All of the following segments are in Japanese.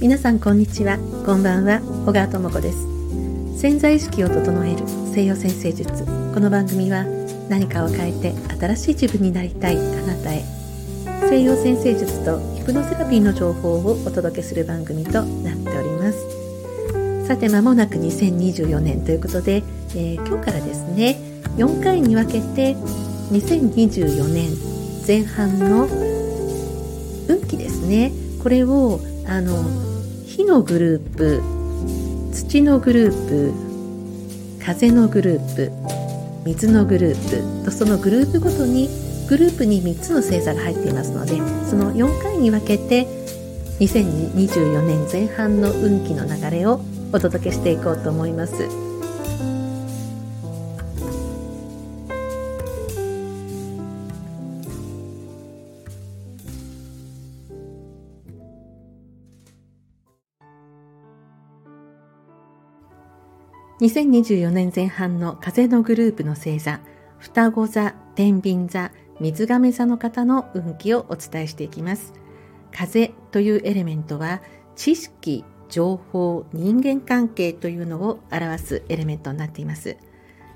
皆さんこんにちは。こんばんは。小川智子です。潜在意識を整える西洋先生術。この番組は何かを変えて新しい自分になりたいあなたへ。西洋先生術とヒプノセラピーの情報をお届けする番組となっております。さて間もなく2024年ということで、えー、今日からですね4回に分けて2024年前半の運気ですね。これをあの火のグループ土のグループ風のグループ水のグループとそのグループごとにグループに3つの星座が入っていますのでその4回に分けて2024年前半の運気の流れをお届けしていこうと思います。2024年前半の風のグループの星座、双子座、天秤座、水亀座の方の運気をお伝えしていきます。風というエレメントは知識、情報、人間関係というのを表すエレメントになっています。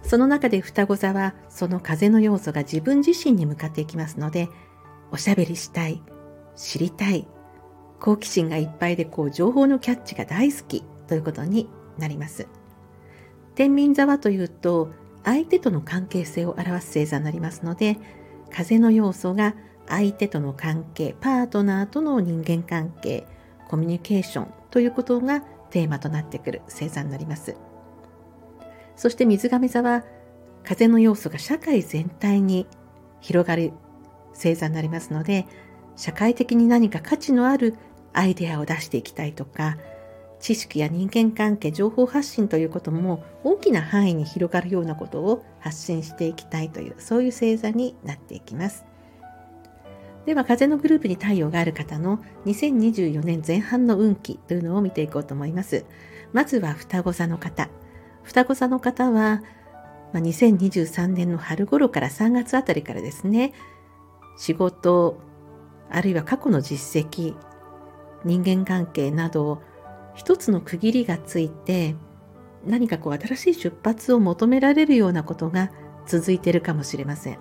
その中で双子座はその風の要素が自分自身に向かっていきますので、おしゃべりしたい、知りたい、好奇心がいっぱいでこう情報のキャッチが大好きということになります。天秤座はというと相手との関係性を表す星座になりますので風の要素が相手との関係パートナーとの人間関係コミュニケーションということがテーマとなってくる星座になります。そして水亀座は風の要素が社会全体に広がる星座になりますので社会的に何か価値のあるアイデアを出していきたいとか知識や人間関係、情報発信ということも大きな範囲に広がるようなことを発信していきたいという、そういう星座になっていきます。では、風のグループに太陽がある方の2024年前半の運気というのを見ていこうと思います。まずは双子座の方。双子座の方は、まあ、2023年の春頃から3月あたりからですね、仕事、あるいは過去の実績、人間関係などを一つの区切りがついて何かこう新しい出発を求められるようなことが続いているかもしれません。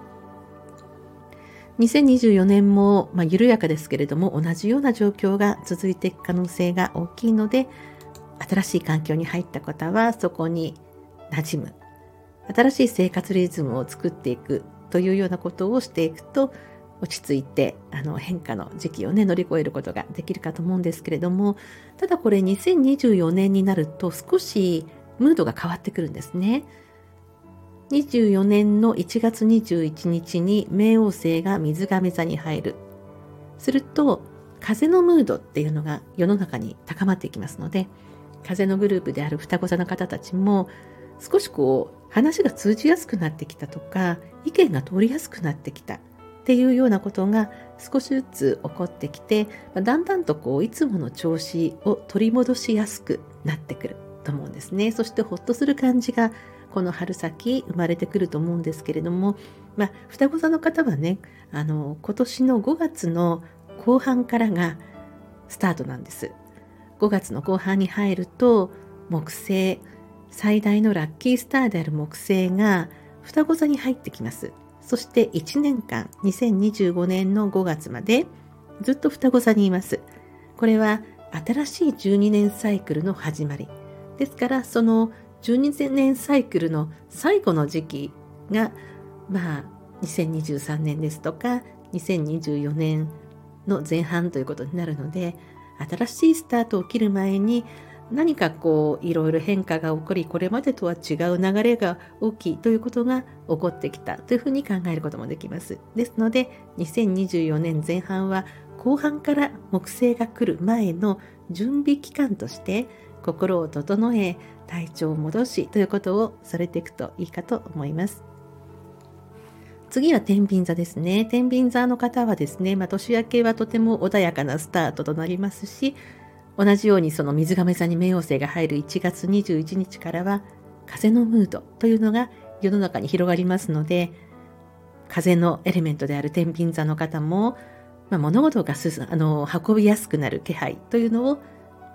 2024年も、まあ、緩やかですけれども同じような状況が続いていく可能性が大きいので新しい環境に入った方はそこに馴染む新しい生活リズムを作っていくというようなことをしていくと落ち着いてあの変化の時期をね乗り越えることができるかと思うんですけれどもただこれ2024年になると少しムードが変わってくるんですね。24年の1月21日に冥王星が水亀座に入る。すると風のムードっていうのが世の中に高まっていきますので風のグループである双子座の方たちも少しこう話が通じやすくなってきたとか意見が通りやすくなってきたっていうようなことが少しずつ起こってきてだんだんとこういつもの調子を取り戻しやすくなってくると思うんですね。そしてほっとする感じがこの春先生まれてくると思うんですけれども、まあ、双子座の方はねあの今年の5月の後半からがスタートなんです。5月の後半に入ると木星最大のラッキースターである木星が双子座に入ってきます。そして1年間、2025年の5月までずっと双子座にいます。これは新しい12年サイクルの始まり。ですから、その12年サイクルの最後の時期が、まあ、2023年ですとか、2024年の前半ということになるので、新しいスタートを切る前に、何かこういろいろ変化が起こりこれまでとは違う流れが大きいということが起こってきたというふうに考えることもできます。ですので2024年前半は後半から木星が来る前の準備期間として心を整え体調を戻しということをされていくといいかと思います。次は天秤座ですね。天秤座の方はですね、まあ、年明けはとても穏やかなスタートとなりますし、同じようにその水亀座に冥王星が入る1月21日からは風のムードというのが世の中に広がりますので風のエレメントである天秤座の方も、まあ、物事があの運びやすくなる気配というのを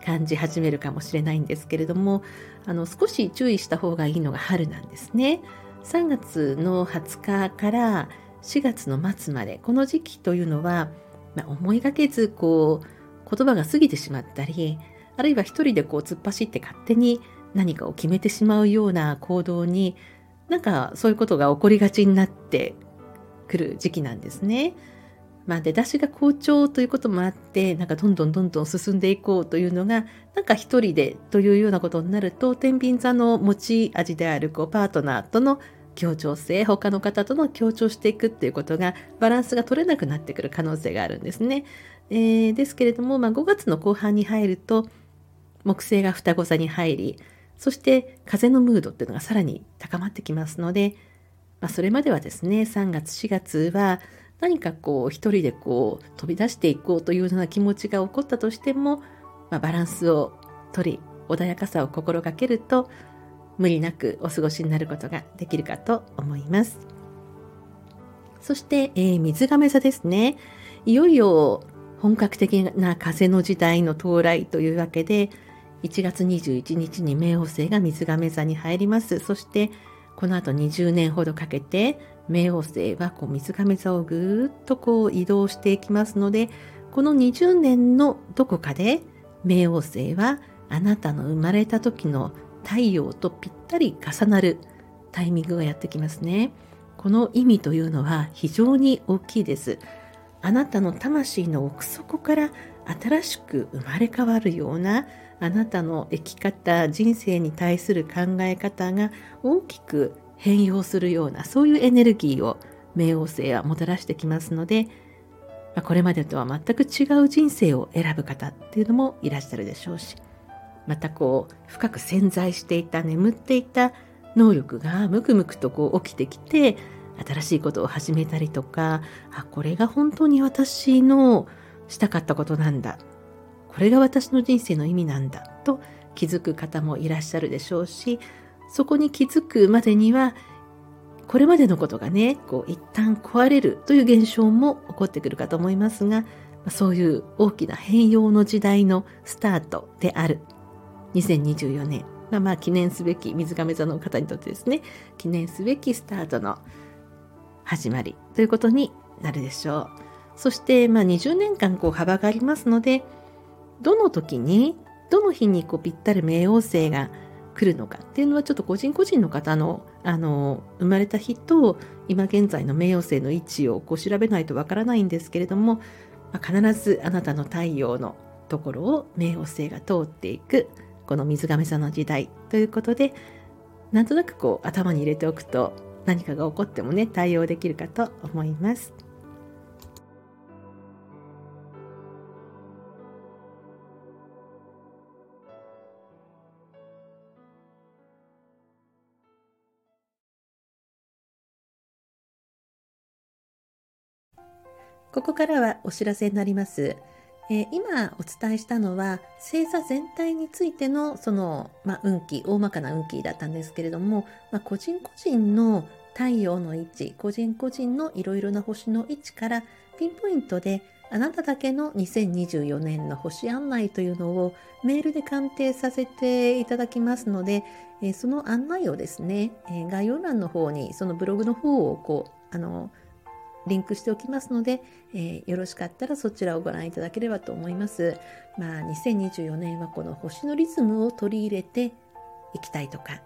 感じ始めるかもしれないんですけれどもあの少し注意した方がいいのが春なんですね。3月の20日から4月の末までこの時期というのは、まあ、思いがけずこう言葉が過ぎてしまったりあるいは一人でこう突っ走って勝手に何かを決めてしまうような行動になんかそういうことが起こりがちになってくる時期なんですね。まあ、出だしが好調ということもあってなんかどんどんどんどん進んでいこうというのがなんか一人でというようなことになると天秤座の持ち味であるこうパートナーとの協調性他の方との協調していくっていうことがバランスが取れなくなってくる可能性があるんですね。えー、ですけれども、まあ、5月の後半に入ると木星が双子座に入りそして風のムードっていうのがさらに高まってきますので、まあ、それまではですね3月4月は何かこう一人でこう飛び出していこうというような気持ちが起こったとしても、まあ、バランスを取り穏やかさを心がけると無理なくお過ごしになることができるかと思います。そして、えー、水亀座ですね。いよいよ本格的な風の時代の到来というわけで、1月21日に冥王星が水亀座に入ります。そしてこの後20年ほどかけて冥王星はこう水亀座をぐーっとこう移動していきますので、この20年のどこかで冥王星はあなたの生まれた時の太陽とぴったり重なるタイミングがやってきますね。この意味というのは非常に大きいです。あなたの魂の奥底から新しく生まれ変わるようなあなたの生き方人生に対する考え方が大きく変容するようなそういうエネルギーを冥王星はもたらしてきますので、ま、これまでとは全く違う人生を選ぶ方っていうのもいらっしゃるでしょうしまたこう深く潜在していた眠っていた能力がムクムクとこう起きてきて新しいことを始めたりとかあこれが本当に私のしたかったことなんだ。これが私の人生の意味なんだ。と気づく方もいらっしゃるでしょうしそこに気づくまでにはこれまでのことがねこう一旦壊れるという現象も起こってくるかと思いますがそういう大きな変容の時代のスタートである。2024年。がまあ記念すべき水亀座の方にとってですね。記念すべきスタートの始まり。ということになるでしょう。そしてまあ20年間こう幅がありますのでどの時にどの日にこうぴったり冥王星が来るのかっていうのはちょっと個人個人の方のあの生まれた日と今現在の冥王星の位置をこう調べないとわからないんですけれども、まあ、必ずあなたの太陽のところを冥王星が通っていく。この水亀座の時代ということでなんとなくこう頭に入れておくと何かが起こってもね対応できるかと思います。ここからはお知らせになります。えー、今お伝えしたのは星座全体についてのその、まあ、運気大まかな運気だったんですけれども、まあ、個人個人の太陽の位置個人個人のいろいろな星の位置からピンポイントであなただけの2024年の星案内というのをメールで鑑定させていただきますので、え、その案内をですね、え、概要欄の方にそのブログの方をこうあのリンクしておきますので、えー、よろしかったらそちらをご覧いただければと思います。まあ、2024年はこの星のリズムを取り入れていきたいとか、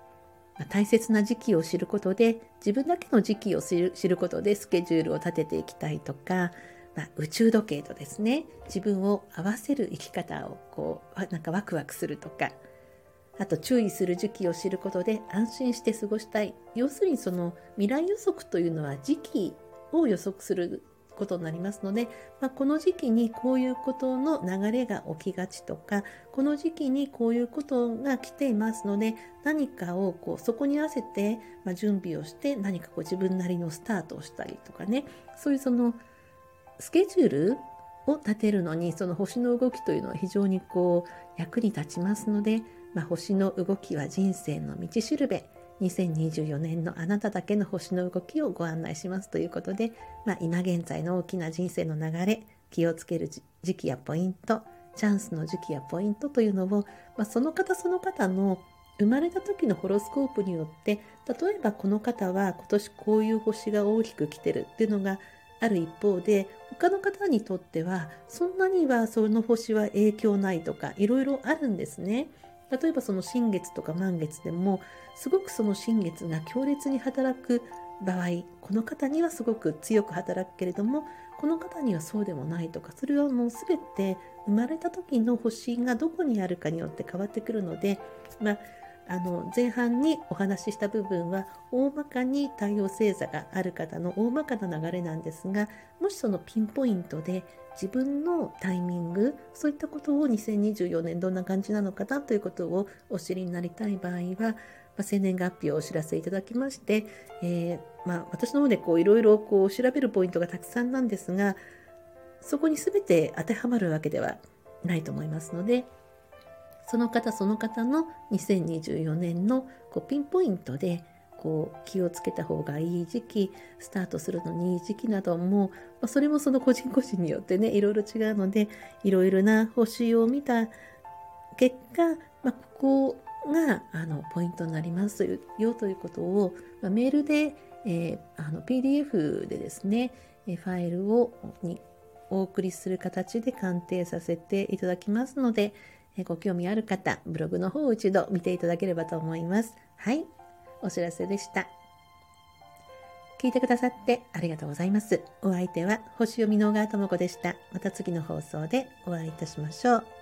まあ、大切な時期を知ることで、自分だけの時期を知ることでスケジュールを立てていきたいとか、まあ、宇宙時計とですね、自分を合わせる生き方をこう、なんかワクワクするとか、あと注意する時期を知ることで安心して過ごしたい。要するにその未来予測というのは時期を予測することになりますので、まあ、この時期にこういうことの流れが起きがちとかこの時期にこういうことが来ていますので何かをこうそこに合わせて、ま、準備をして何かこう自分なりのスタートをしたりとかねそういうそのスケジュールを立てるのにその星の動きというのは非常にこう役に立ちますので、まあ、星の動きは人生の道しるべ2024年のあなただけの星の動きをご案内しますということで、まあ、今現在の大きな人生の流れ気をつける時期やポイントチャンスの時期やポイントというのを、まあ、その方その方の生まれた時のホロスコープによって例えばこの方は今年こういう星が大きく来てるっていうのがある一方で他の方にとってはそんなにはその星は影響ないとかいろいろあるんですね。例えばその新月とか満月でもすごくその新月が強烈に働く場合この方にはすごく強く働くけれどもこの方にはそうでもないとかそれはもう全て生まれた時の星がどこにあるかによって変わってくるので、まあ、あの前半にお話しした部分は大まかに太陽星座がある方の大まかな流れなんですがもしそのピンポイントで自分のタイミングそういったことを2024年どんな感じなのかなということをお知りになりたい場合は、ま、生年月日をお知らせいただきまして、えー、まあ、私の方でいろいろ調べるポイントがたくさんなんですがそこに全て当てはまるわけではないと思いますのでその方その方の2024年のこうピンポイントでこう気をつけた方がいい時期スタートするのにいい時期なども、まあ、それもその個人個人によってねいろいろ違うのでいろいろな星を見た結果、まあ、ここがあのポイントになりますよということを、まあ、メールで、えー、あの PDF でですねファイルをにお送りする形で鑑定させていただきますので、ご興味ある方、ブログの方を一度見ていただければと思います。はい、お知らせでした。聞いてくださってありがとうございます。お相手は星読みの小川智子でした。また次の放送でお会いいたしましょう。